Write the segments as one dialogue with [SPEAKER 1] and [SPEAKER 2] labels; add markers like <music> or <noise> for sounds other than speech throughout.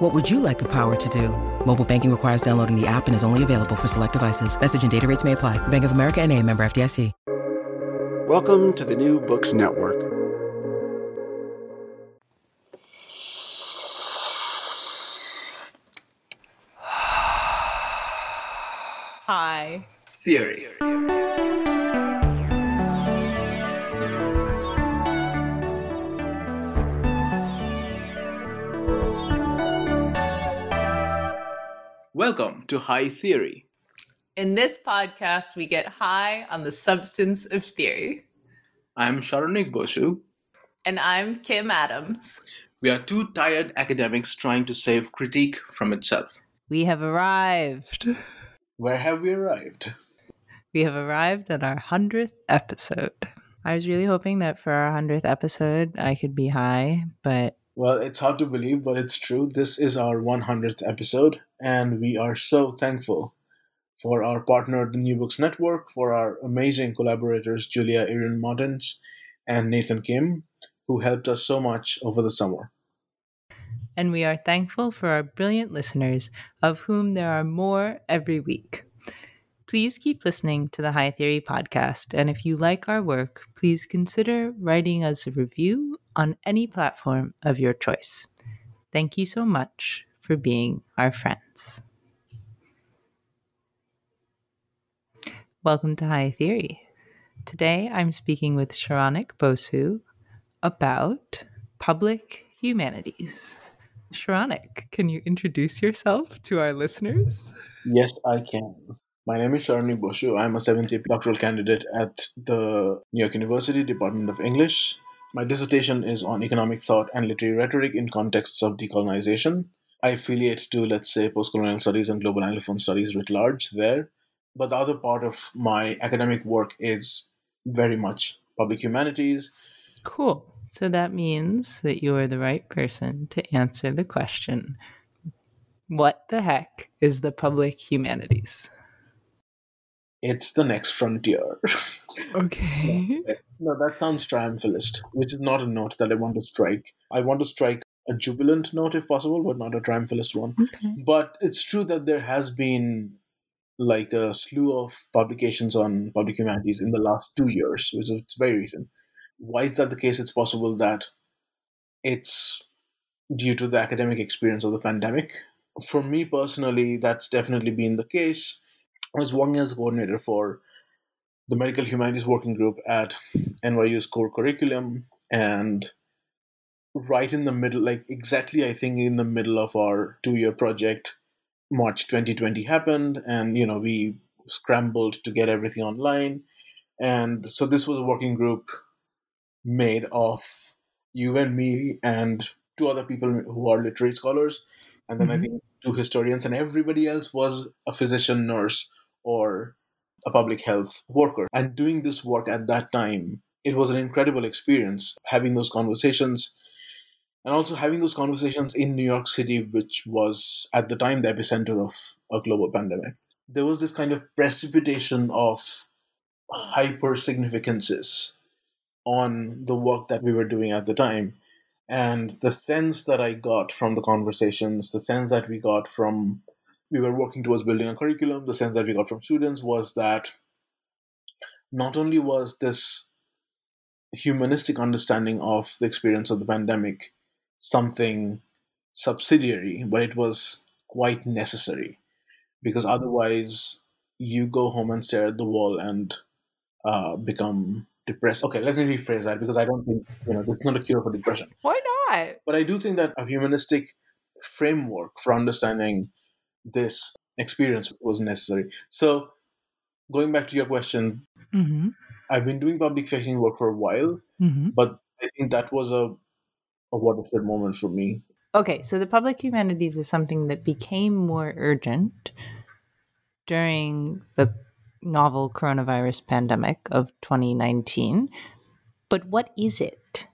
[SPEAKER 1] What would you like the power to do? Mobile banking requires downloading the app and is only available for select devices. Message and data rates may apply. Bank of America and a member FDIC.
[SPEAKER 2] Welcome to the New Books Network.
[SPEAKER 3] Hi.
[SPEAKER 4] Theory. Welcome to High Theory.
[SPEAKER 3] In this podcast, we get high on the substance of theory.
[SPEAKER 4] I'm Saronik Bosu.
[SPEAKER 3] And I'm Kim Adams.
[SPEAKER 4] We are two tired academics trying to save critique from itself.
[SPEAKER 3] We have arrived.
[SPEAKER 4] Where have we arrived?
[SPEAKER 3] We have arrived at our 100th episode. I was really hoping that for our 100th episode, I could be high, but.
[SPEAKER 4] Well, it's hard to believe, but it's true. This is our 100th episode, and we are so thankful for our partner, the New Books Network, for our amazing collaborators, Julia Erin Martins and Nathan Kim, who helped us so much over the summer.
[SPEAKER 3] And we are thankful for our brilliant listeners, of whom there are more every week. Please keep listening to the High Theory podcast. And if you like our work, please consider writing us a review on any platform of your choice. Thank you so much for being our friends. Welcome to High Theory. Today I'm speaking with Saronik Bosu about public humanities. Saronik, can you introduce yourself to our listeners?
[SPEAKER 4] Yes, I can. My name is Saronik Bosu. I'm a seventh year doctoral candidate at the New York University Department of English. My dissertation is on economic thought and literary rhetoric in contexts of decolonization. I affiliate to, let's say, postcolonial studies and global Anglophone studies writ large there but the other part of my academic work is very much public humanities.
[SPEAKER 3] Cool. So that means that you are the right person to answer the question What the heck is the public humanities?
[SPEAKER 4] It's the next frontier.
[SPEAKER 3] Okay. <laughs>
[SPEAKER 4] no, that sounds triumphalist, which is not a note that I want to strike. I want to strike a jubilant note if possible, but not a triumphalist one.
[SPEAKER 3] Okay.
[SPEAKER 4] But it's true that there has been like a slew of publications on public humanities in the last two years, which is very recent. Why is that the case? It's possible that it's due to the academic experience of the pandemic. For me personally, that's definitely been the case. I was working as coordinator for the medical humanities working group at NYU's core curriculum, and right in the middle, like exactly, I think, in the middle of our two year project, March 2020 happened, and you know we scrambled to get everything online, and so this was a working group made of you and me and two other people who are literary scholars, and then mm-hmm. I think two historians, and everybody else was a physician, nurse, or a public health worker. And doing this work at that time, it was an incredible experience having those conversations and also having those conversations in New York City, which was at the time the epicenter of a global pandemic. There was this kind of precipitation of hyper significances on the work that we were doing at the time. And the sense that I got from the conversations, the sense that we got from, we were working towards building a curriculum, the sense that we got from students was that not only was this humanistic understanding of the experience of the pandemic something subsidiary, but it was quite necessary because otherwise you go home and stare at the wall and uh, become depressed. Okay, let me rephrase that because I don't think you know this is not a cure for depression.
[SPEAKER 3] Why not?
[SPEAKER 4] But I do think that a humanistic framework for understanding this experience was necessary. So, going back to your question,
[SPEAKER 3] mm-hmm.
[SPEAKER 4] I've been doing public facing work for a while,
[SPEAKER 3] mm-hmm.
[SPEAKER 4] but I think that was a a watershed moment for me.
[SPEAKER 3] Okay, so the public humanities is something that became more urgent during the novel coronavirus pandemic of 2019. But what is it?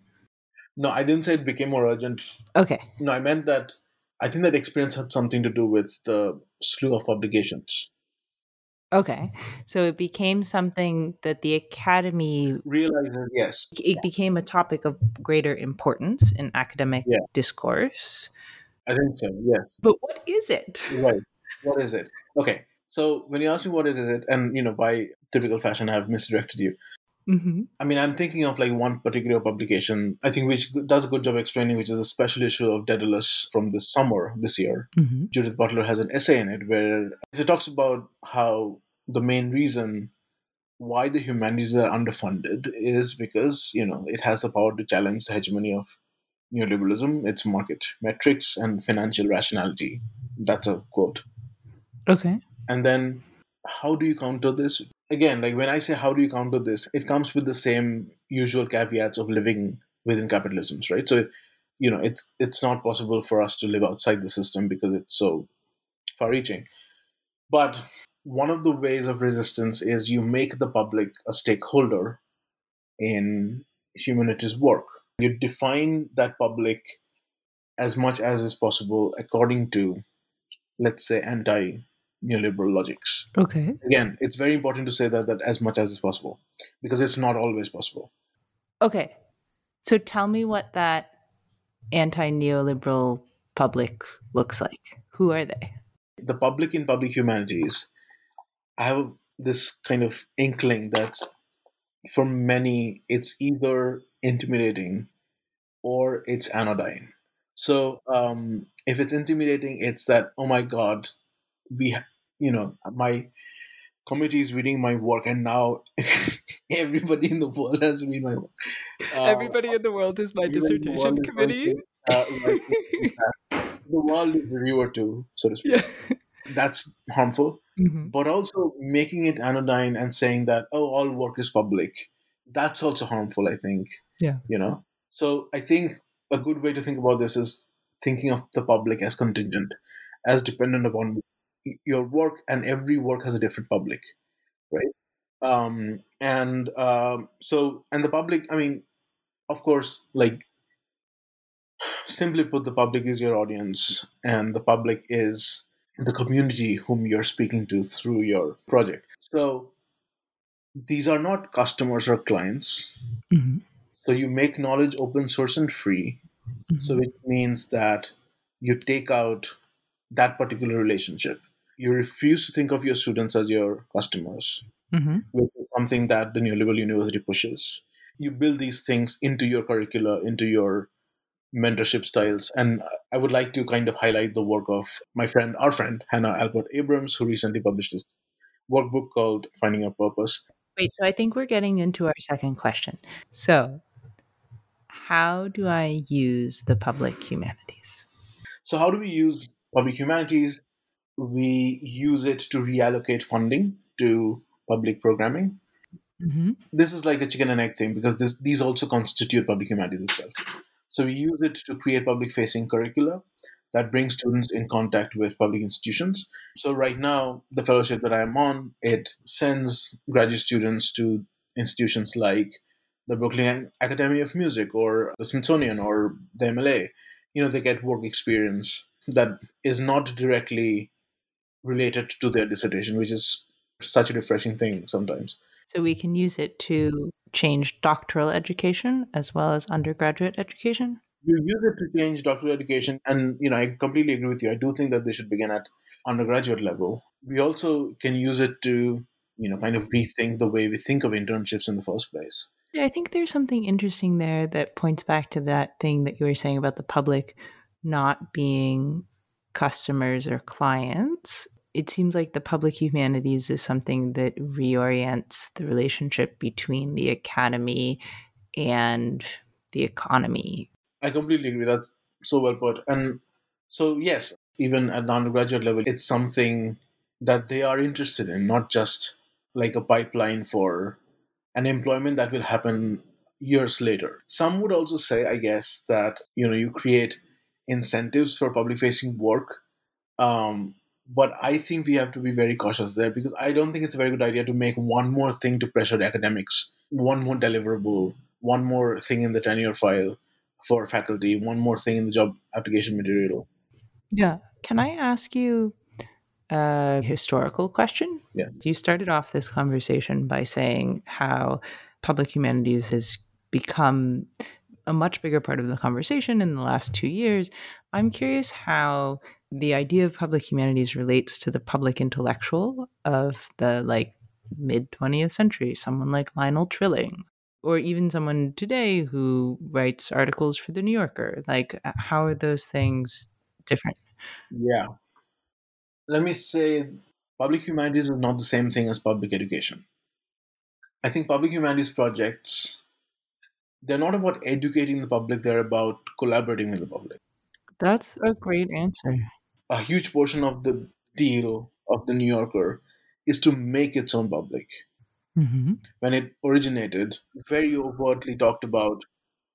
[SPEAKER 4] No, I didn't say it became more urgent.
[SPEAKER 3] Okay.
[SPEAKER 4] No, I meant that I think that experience had something to do with the slew of publications.
[SPEAKER 3] Okay. So it became something that the Academy
[SPEAKER 4] Realizing, yes,
[SPEAKER 3] it became a topic of greater importance in academic
[SPEAKER 4] Yeah.
[SPEAKER 3] discourse.
[SPEAKER 4] I think so, yes.
[SPEAKER 3] But what is it?
[SPEAKER 4] Right. What is it? Okay. So when you ask me what it is, and you know, by typical fashion, I have misdirected you.
[SPEAKER 3] Hmm
[SPEAKER 4] I mean, I'm thinking of like one particular publication, I think, which does a good job explaining, which is a special issue of Daedalus from this summer, this year.
[SPEAKER 3] hmm
[SPEAKER 4] Judith Butler has an essay in it where it talks about how the main reason why the humanities are underfunded is because, you know, it has the power to challenge the hegemony of neoliberalism, its market metrics, and financial rationality. That's a quote.
[SPEAKER 3] Okay.
[SPEAKER 4] And then how do you counter this? Again, like when I say how do you counter this, it comes with the same usual caveats of living within capitalisms, right? So, you know, it's it's not possible for us to live outside the system because it's so far-reaching. But one of the ways of resistance is you make the public a stakeholder in humanities work. You define that public as much as is possible according to, let's say, anti neoliberal logics.
[SPEAKER 3] Okay.
[SPEAKER 4] Again, it's very important to say that that as much as is possible because it's not always possible.
[SPEAKER 3] Okay. So tell me what that anti neoliberal public looks like. Who are they?
[SPEAKER 4] The public in public humanities, I have this kind of inkling that for many it's either intimidating or it's anodyne. So um, if it's intimidating, it's that oh my god, we you know my committee is reading my work and now <laughs> everybody in the world has read my work. Uh,
[SPEAKER 3] in the world is my
[SPEAKER 4] dissertation in <laughs> <laughs> the world is going to, uh, the world is reviewer too, so to speak.
[SPEAKER 3] yeah.
[SPEAKER 4] That's harmful.
[SPEAKER 3] hmm
[SPEAKER 4] But also making it anodyne and saying that, oh, all work is public, that's also harmful, I think.
[SPEAKER 3] Yeah.
[SPEAKER 4] You know? So I think a good way to think about this is thinking of the public as contingent, as dependent upon your work, and every work has a different public, right? Um, and um, so, and the public, I mean, of course, like simply put, the public is your audience, and the public is the community whom you're speaking to through your project. So these are not customers or clients.
[SPEAKER 3] hmm
[SPEAKER 4] So you make knowledge open source and free. So it means that you take out that particular relationship. You refuse to think of your students as your customers,
[SPEAKER 3] hmm
[SPEAKER 4] which is something that the neoliberal university pushes. You build these things into your curricula, into your mentorship styles. And I would like to kind of highlight the work of my friend, our friend, Hannah Alpert Abrams, who recently published this workbook called Finding Your Purpose.
[SPEAKER 3] Wait, so I think we're getting into our second question. So, how do I use the public humanities?
[SPEAKER 4] So, how do we use public humanities? We use it to reallocate funding to public programming.
[SPEAKER 3] hmm
[SPEAKER 4] This is like a chicken and egg thing because this, these also constitute public humanities itself. So, we use it to create public facing curricula that bring students in contact with public institutions. So, right now, the fellowship that I am on, it sends graduate students to institutions like the Brooklyn Academy of Music or the Smithsonian or the MLA. You know, they get work experience that is not directly related to their dissertation, which is such a refreshing thing sometimes.
[SPEAKER 3] So, we can use it to change doctoral education as well as undergraduate education?
[SPEAKER 4] You use it to change doctoral education, and you know, I completely agree with you. I do think that they should begin at undergraduate level. We also can use it to, you know, kind of rethink the way we think of internships in the first place.
[SPEAKER 3] Yeah, I think there's something interesting there that points back to that thing that you were saying about the public not being customers or clients. It seems like the public humanities is something that reorients the relationship between the academy and the economy.
[SPEAKER 4] I completely agree. That's so well put. And so, yes, even at the undergraduate level, it's something that they are interested in, not just like a pipeline for an employment that will happen years later. Some would also say, I guess, that you know you create incentives for public facing work um, But I think we have to be very cautious there because I don't think it's a very good idea to make one more thing to pressure academics, one more deliverable, one more thing in the tenure file for faculty, one more thing in the job application material.
[SPEAKER 3] Yeah. Can I ask you a historical question?
[SPEAKER 4] Yeah.
[SPEAKER 3] You started off this conversation by saying how public humanities has become a much bigger part of the conversation in the last two years. I'm curious how the idea of public humanities relates to the public intellectual of the like mid 20th century, someone like Lionel Trilling, or even someone today who writes articles for the New Yorker. Like, uh, how are those things different?
[SPEAKER 4] Yeah. Let me say public humanities is not the same thing as public education. I think public humanities projects they're not about educating the public, they're about collaborating with the public.
[SPEAKER 3] That's a great answer.
[SPEAKER 4] A huge portion of the deal of the New Yorker is to make its own public.
[SPEAKER 3] Mm-hmm.
[SPEAKER 4] When it originated, very overtly talked about,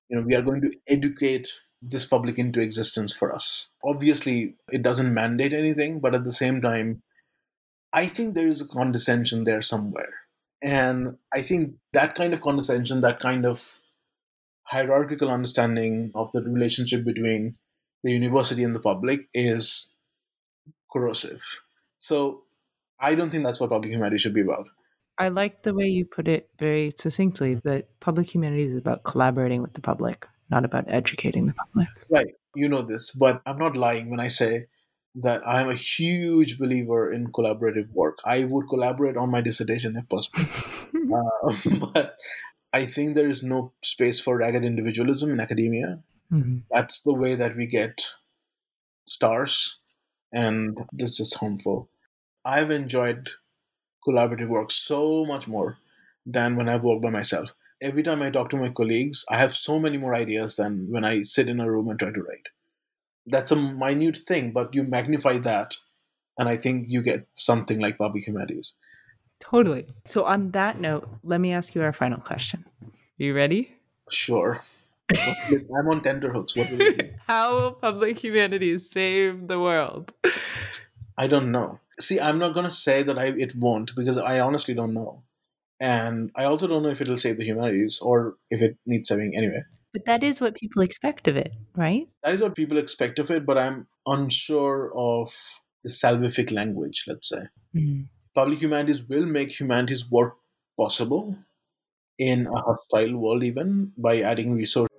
[SPEAKER 4] you know, we are going to educate this public into existence for us. Obviously, it doesn't mandate anything, but at the same time, I think there is a condescension there somewhere. And I think that kind of condescension, that kind of hierarchical understanding of the relationship between the university and the public is corrosive. So I don't think that's what public humanities should be about.
[SPEAKER 3] I like the way you put it very succinctly that public humanities is about collaborating with the public, not about educating the public.
[SPEAKER 4] Right. You know this, but I'm not lying when I say that I'm a huge believer in collaborative work. I would collaborate on my dissertation if possible. <laughs> uh, <laughs> but I think there is no space for ragged individualism in academia.
[SPEAKER 3] Mm-hmm.
[SPEAKER 4] That's the way that we get stars, and this is just harmful. I've enjoyed collaborative work so much more than when I've worked by myself. Every time I talk to my colleagues, I have so many more ideas than when I sit in a room and try to write. That's a minute thing, but you magnify that, and I think you get something like public humanities.
[SPEAKER 3] Totally. So, on that note, let me ask you our final question. Are you ready?
[SPEAKER 4] Sure. I'm on tenterhooks. What will it be?
[SPEAKER 3] How will public humanities save the world?
[SPEAKER 4] I don't know. See, I'm not going to say that I it won't because I honestly don't know. And I also don't know if it'll save the humanities or if it needs saving anyway.
[SPEAKER 3] But that is what people expect of it, right?
[SPEAKER 4] That is what people expect of it, but I'm unsure of the salvific language, let's say.
[SPEAKER 3] Mm.
[SPEAKER 4] Public humanities will make humanities work possible in a hostile world, even by adding resources